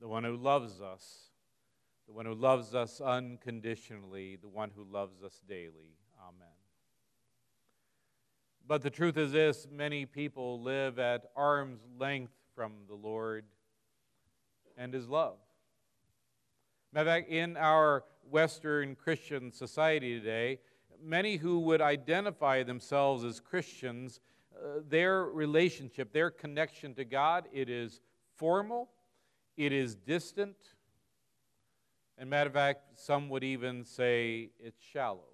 the one who loves us, the one who loves us unconditionally, the one who loves us daily. Amen. But the truth is this many people live at arm's length from the Lord and His love. Matter of fact, in our Western Christian society today, many who would identify themselves as Christians, uh, their relationship, their connection to God, it is formal, it is distant, and matter of fact, some would even say it's shallow.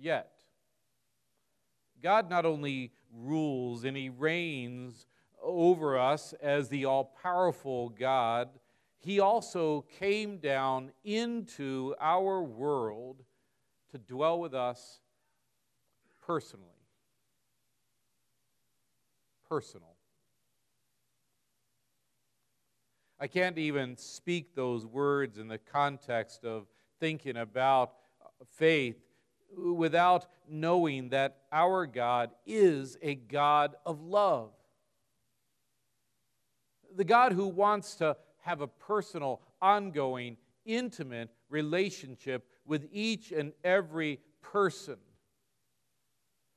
Yet, God not only rules and He reigns over us as the all powerful God, He also came down into our world to dwell with us personally. Personal. I can't even speak those words in the context of thinking about uh, faith uh, without knowing that our God is a God of love. The God who wants to have a personal, ongoing, intimate relationship with each and every person.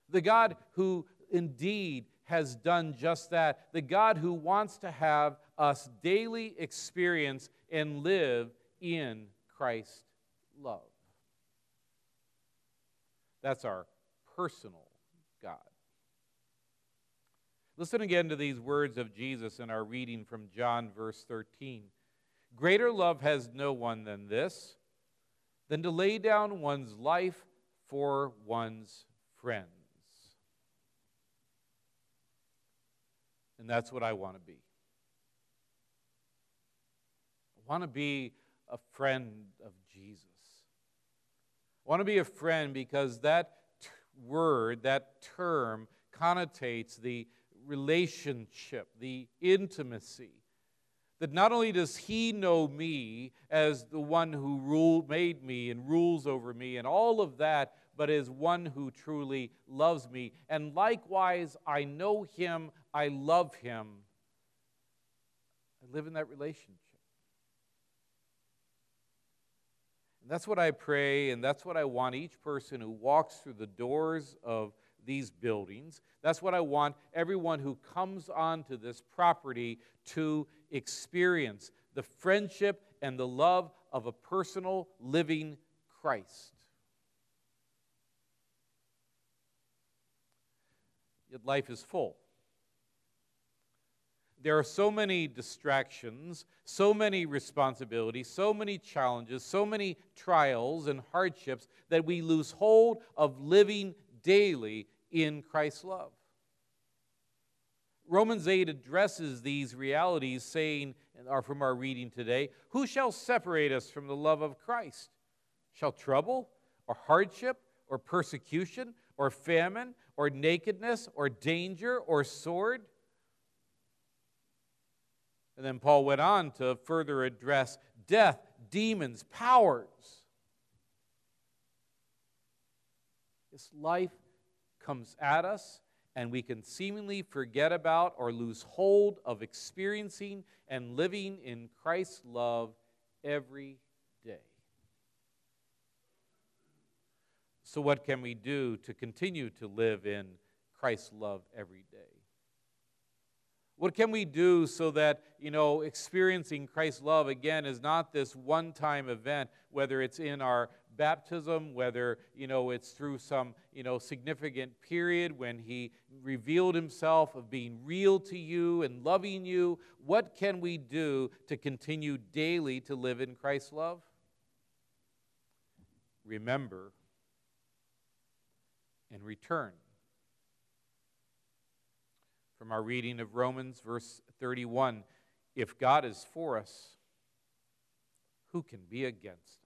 The God who indeed has done just that. The God who wants to have us daily experience and live in Christ's love. That's our personal God. Listen again to these words of Jesus in our reading from John, verse 13. Greater love has no one than this, than to lay down one's life for one's friends. And that's what I want to be. I want to be a friend of Jesus. I want to be a friend because that t- word, that term, connotates the relationship, the intimacy. That not only does he know me as the one who rule, made me and rules over me and all of that, but as one who truly loves me. And likewise, I know him, I love him. I live in that relationship. And that's what I pray, and that's what I want each person who walks through the doors of these buildings. That's what I want everyone who comes onto this property to experience the friendship and the love of a personal, living Christ. Yet life is full there are so many distractions, so many responsibilities, so many challenges, so many trials and hardships that we lose hold of living daily in Christ's love. Romans 8 addresses these realities, saying, or from our reading today, Who shall separate us from the love of Christ? Shall trouble, or hardship, or persecution, or famine, or nakedness, or danger, or sword? And then Paul went on to further address death, demons, powers. This life comes at us, and we can seemingly forget about or lose hold of experiencing and living in Christ's love every day. So, what can we do to continue to live in Christ's love every day? What can we do so that, you know, experiencing Christ's love again is not this one time event, whether it's in our baptism, whether, you know, it's through some, you know, significant period when He revealed Himself of being real to you and loving you? What can we do to continue daily to live in Christ's love? Remember and return from our reading of Romans, verse 31 If God is for us, who can be against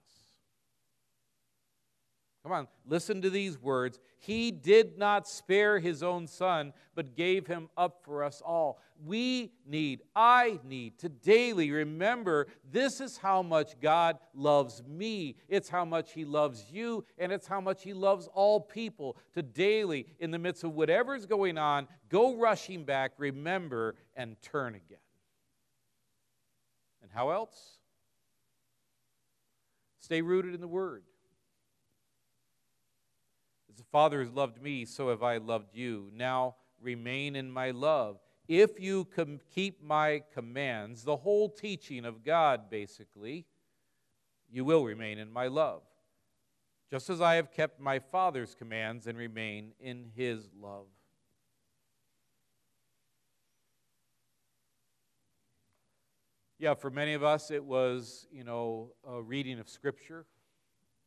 Come on, listen to these words. He did not spare his own son, but gave him up for us all. We need, I need to daily remember this is how much God loves me. It's how much he loves you, and it's how much he loves all people. To daily, in the midst of whatever's going on, go rushing back, remember, and turn again. And how else? Stay rooted in the Word. As the Father has loved me, so have I loved you. Now remain in my love. If you com- keep my commands, the whole teaching of God, basically, you will remain in my love, just as I have kept my Father's commands and remain in his love. Yeah, for many of us, it was, you know, a reading of Scripture,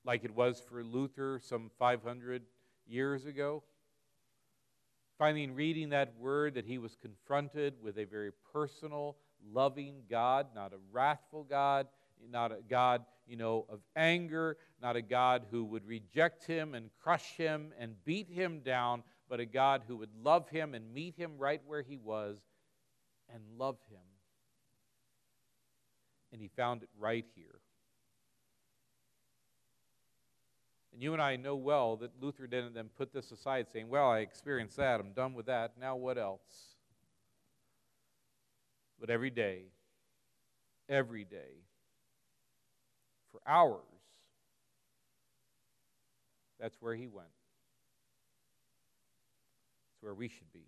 like it was for Luther some 500 years ago. In reading that word, that he was confronted with a very personal, loving God, not a wrathful God, not a God, you know, of anger, not a God who would reject him and crush him and beat him down, but a God who would love him and meet him right where he was and love him. And he found it right here. And you and I know well that Luther didn't then put this aside, saying, Well, I experienced that, I'm done with that, now what else? But every day, every day, for hours, that's where he went. It's where we should be.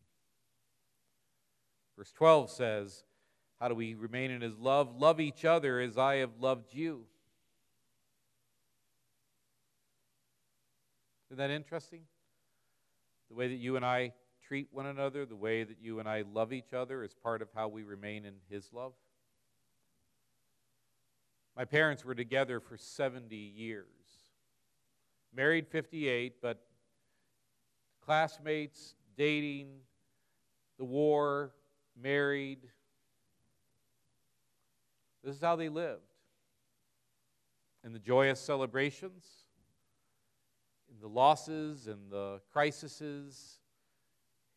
Verse 12 says, How do we remain in his love? Love each other as I have loved you. Isn't that interesting? The way that you and I treat one another, the way that you and I love each other is part of how we remain in His love. My parents were together for 70 years. Married 58, but classmates, dating, the war, married. This is how they lived. In the joyous celebrations, in the losses and the crises,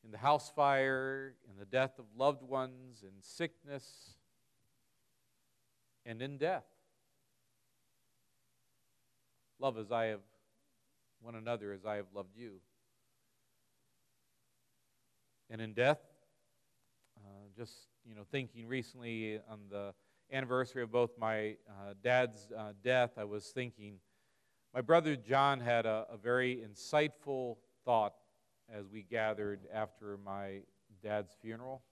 in the house fire, in the death of loved ones, in sickness, and in death. Love as I have one another as I have loved you. And in death, uh, just you know, thinking recently on the anniversary of both my uh, dad's uh, death, I was thinking my brother John had a, a very insightful thought as we gathered after my dad's funeral.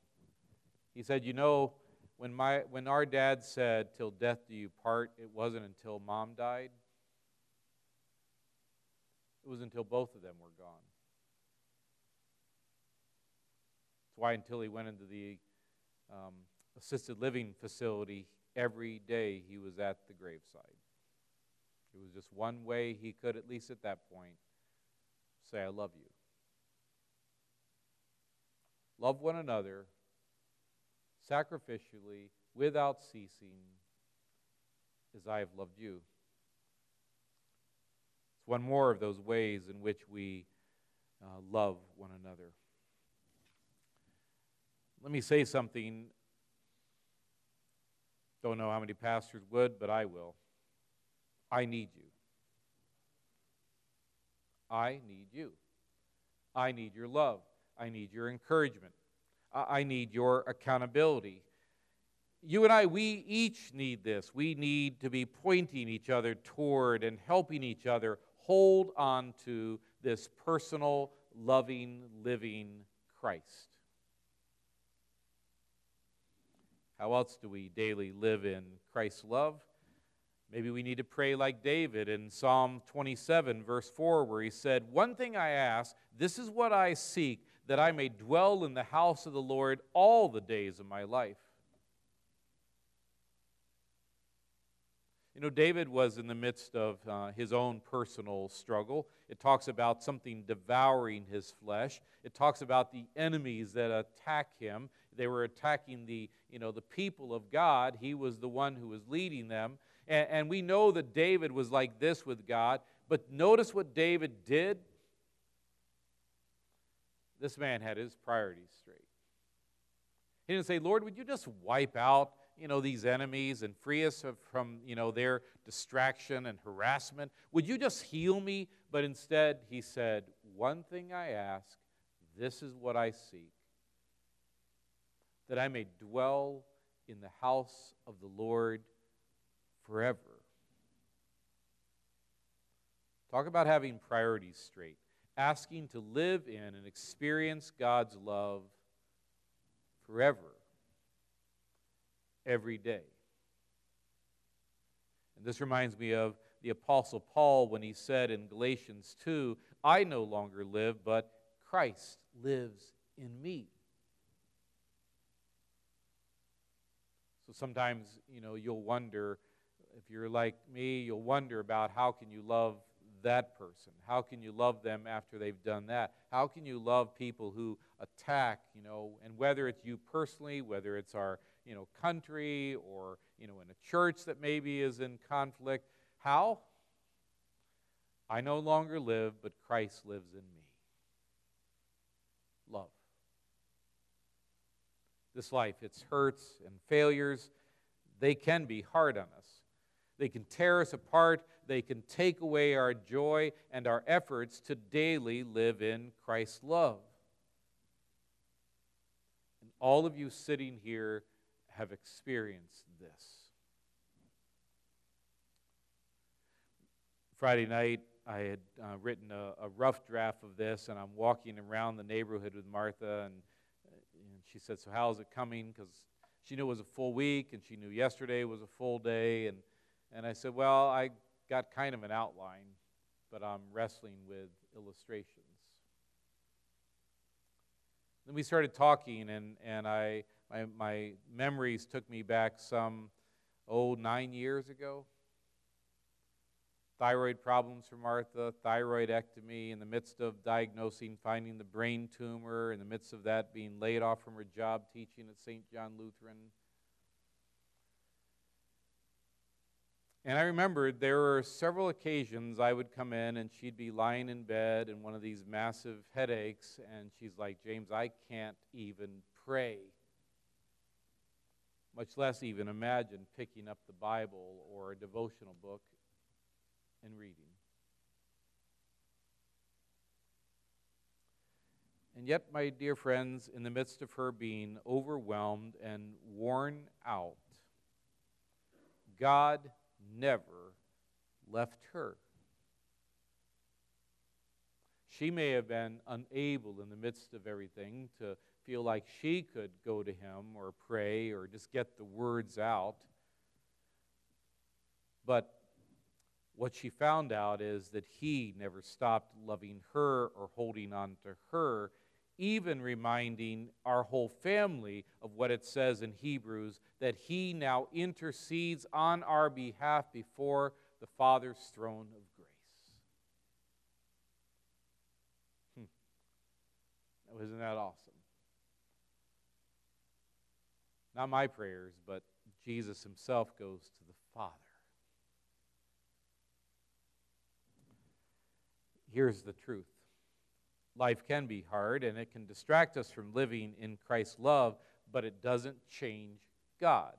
He said, You know, when, my, when our dad said, Till death do you part, it wasn't until mom died. It was until both of them were gone. That's why, until he went into the um, assisted living facility, every day he was at the graveside. It was just one way he could, at least at that point, say, I love you. Love one another sacrificially, without ceasing, as I have loved you. It's one more of those ways in which we uh, love one another. Let me say something. Don't know how many pastors would, but I will. I need you. I need you. I need your love. I need your encouragement. I need your accountability. You and I, we each need this. We need to be pointing each other toward and helping each other hold on to this personal, loving, living Christ. How else do we daily live in Christ's love? Maybe we need to pray like David in Psalm 27, verse 4, where he said, One thing I ask, this is what I seek, that I may dwell in the house of the Lord all the days of my life. You know, David was in the midst of uh, his own personal struggle. It talks about something devouring his flesh. It talks about the enemies that attack him. They were attacking the, you know, the people of God. He was the one who was leading them. And, and we know that David was like this with God. But notice what David did. This man had his priorities straight. He didn't say, Lord, would you just wipe out you know these enemies and free us from you know their distraction and harassment would you just heal me but instead he said one thing i ask this is what i seek that i may dwell in the house of the Lord forever. Talk about having priorities straight, asking to live in and experience God's love forever, every day. And this reminds me of the Apostle Paul when he said in Galatians 2 I no longer live, but Christ lives in me. So sometimes, you know, you'll wonder, if you're like me, you'll wonder about how can you love that person? How can you love them after they've done that? How can you love people who attack, you know, and whether it's you personally, whether it's our, you know, country or, you know, in a church that maybe is in conflict, how? I no longer live, but Christ lives in me. Love this life. Its hurts and failures, they can be hard on us. They can tear us apart. They can take away our joy and our efforts to daily live in Christ's love. And all of you sitting here have experienced this. Friday night, I had uh, written a, a rough draft of this, and I'm walking around the neighborhood with Martha, and she said, So how's it coming? Because she knew it was a full week, and she knew yesterday was a full day. And, and I said, Well, I got kind of an outline, but I'm wrestling with illustrations. Then we started talking, and, and I, my, my memories took me back some, oh, nine years ago thyroid problems for Martha, thyroidectomy, in the midst of diagnosing, finding the brain tumor, in the midst of that, being laid off from her job teaching at St. John Lutheran. And I remembered there were several occasions I would come in and she'd be lying in bed in one of these massive headaches, and she's like, James, I can't even pray, much less even imagine picking up the Bible or a devotional book and reading. And yet, my dear friends, in the midst of her being overwhelmed and worn out, God never left her. She may have been unable in the midst of everything to feel like she could go to him or pray or just get the words out. But what she found out is that he never stopped loving her or holding on to her, even reminding our whole family of what it says in Hebrews that he now intercedes on our behalf before the Father's throne of grace. Hmm. Isn't that awesome? Not my prayers, but Jesus himself goes to the Father. here's the truth life can be hard and it can distract us from living in Christ's love, but it doesn't change God.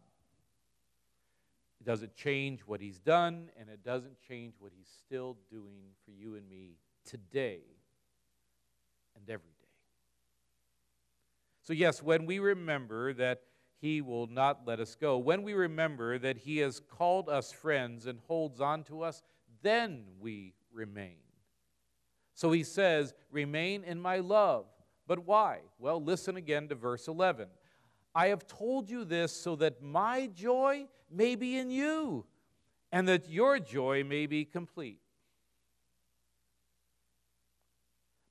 It doesn't change what He's done, and it doesn't change what He's still doing for you and me today and every day. So, yes, when we remember that He will not let us go, when we remember that He has called us friends and holds on to us, then we remain. So he says, Remain in my love. But why? Well, listen again to verse 11. I have told you this so that my joy may be in you and that your joy may be complete.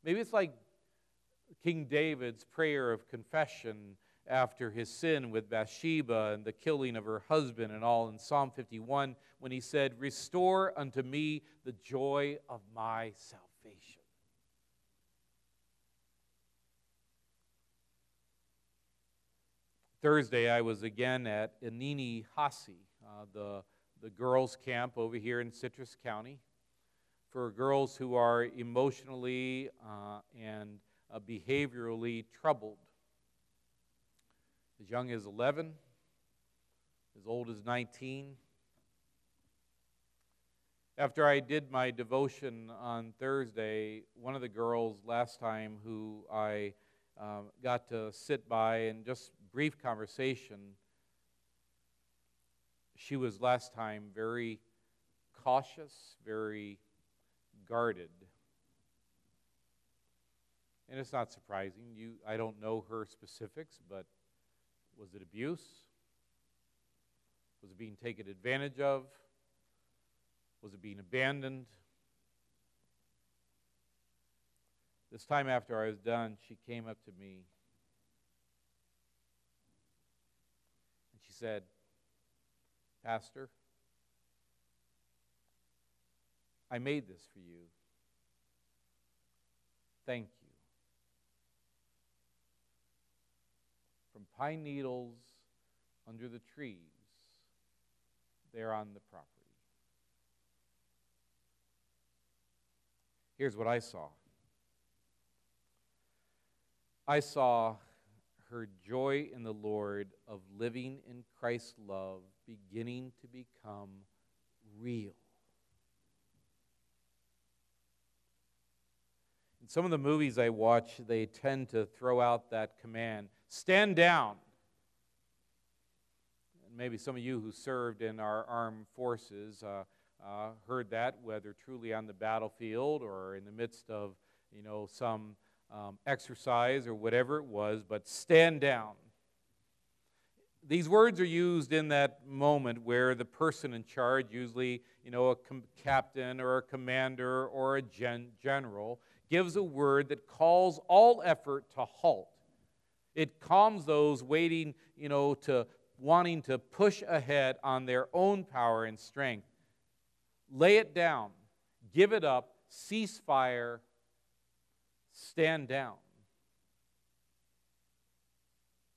Maybe it's like King David's prayer of confession after his sin with Bathsheba and the killing of her husband and all in Psalm 51 when he said, Restore unto me the joy of my. Thursday, I was again at Inini Hasi, uh, the, the girls' camp over here in Citrus County, for girls who are emotionally uh, and uh, behaviorally troubled. As young as 11, as old as 19. After I did my devotion on Thursday, one of the girls last time who I uh, got to sit by and just brief conversation she was last time very cautious, very guarded. And it's not surprising. You, I don't know her specifics, but was it abuse? Was it being taken advantage of? Was it being abandoned? This time after I was done, she came up to me and she said, Pastor, I made this for you. Thank you. From pine needles under the trees there on the property. Here's what I saw I saw her joy in the Lord of living in Christ's love beginning to become real. In some of the movies I watch, they tend to throw out that command stand down. And maybe some of you who served in our armed forces uh, uh, heard that, whether truly on the battlefield or in the midst of you know, some um, exercise or whatever it was, but stand down. These words are used in that moment where the person in charge, usually you know, a com- captain or a commander or a gen- general, gives a word that calls all effort to halt. It calms those waiting, you know, to wanting to push ahead on their own power and strength. Lay it down, give it up, cease fire, stand down.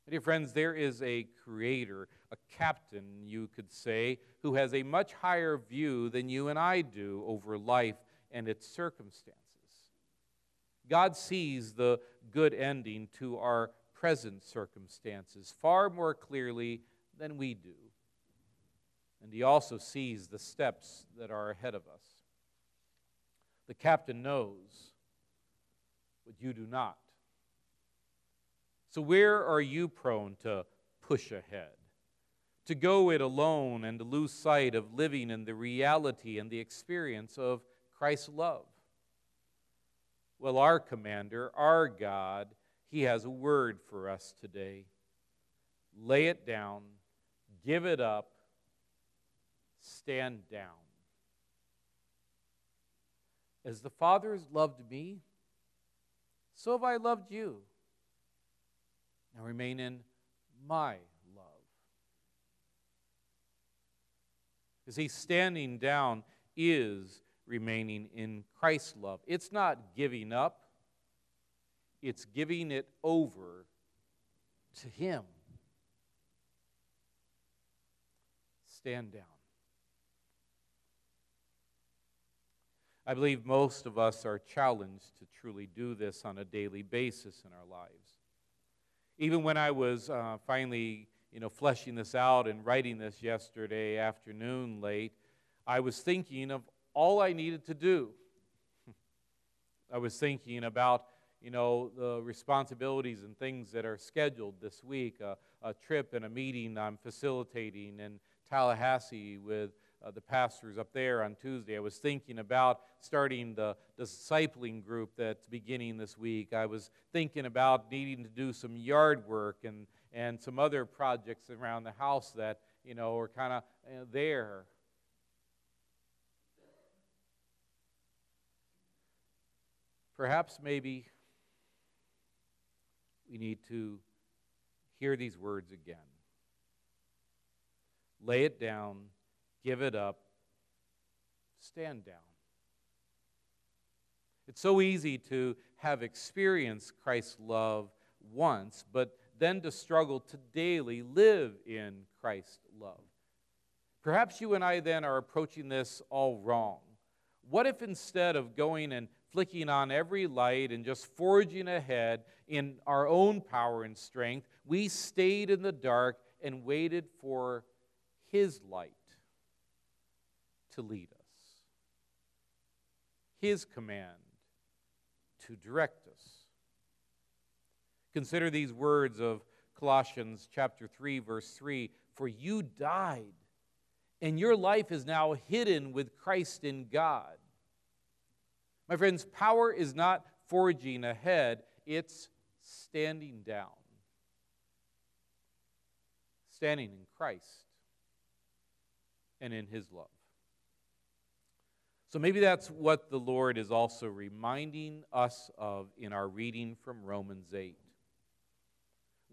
My dear friends, there is a creator, a captain, you could say, who has a much higher view than you and I do over life and its circumstances. God sees the good ending to our present circumstances far more clearly than we do. And He also sees the steps that are ahead of us. The captain knows, but you do not. So, where are you prone to push ahead? To go it alone and to lose sight of living in the reality and the experience of Christ's love? Well, our commander, our God, he has a word for us today. Lay it down, give it up, stand down. As the Father has loved me, so have I loved you. Now remain in my love. Because he's standing down is remaining in Christ's love. It's not giving up, it's giving it over to Him. Stand down. I believe most of us are challenged to truly do this on a daily basis in our lives. Even when I was uh, finally, you know, fleshing this out and writing this yesterday afternoon late, I was thinking of all I needed to do. I was thinking about, you know, the responsibilities and things that are scheduled this week, uh, a trip and a meeting I'm facilitating in Tallahassee with uh, the pastors up there on Tuesday. I was thinking about starting the, discipling group that's beginning this week. I was thinking about needing to do some yard work and, and some other projects around the house that, you know, are kind of uh, there. Perhaps maybe we need to hear these words again. Lay it down give it up, stand down. It's so easy to have experienced Christ's love once, but then to struggle to daily live in Christ's love. Perhaps you and I then are approaching this all wrong. What if instead of going and flicking on every light and just forging ahead in our own power and strength, we stayed in the dark and waited for His light? To lead us, His command to direct us. Consider these words of Colossians chapter 3 verse 3 for you died and your life is now hidden with Christ in God. My friends, power is not forging ahead, it's standing down. Standing in Christ and in His love. So maybe that's what the Lord is also reminding us of in our reading from Romans 8.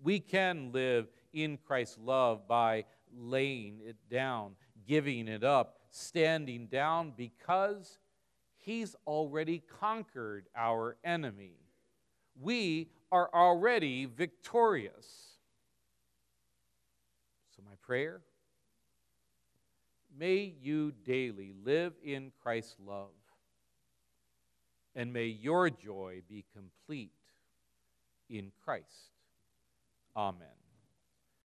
We can live in Christ's love by laying it down, giving it up, standing down because He's already conquered our enemy. We are already victorious. So, my prayer may you daily live in Christ's love, and may your joy be complete in Christ. Amen.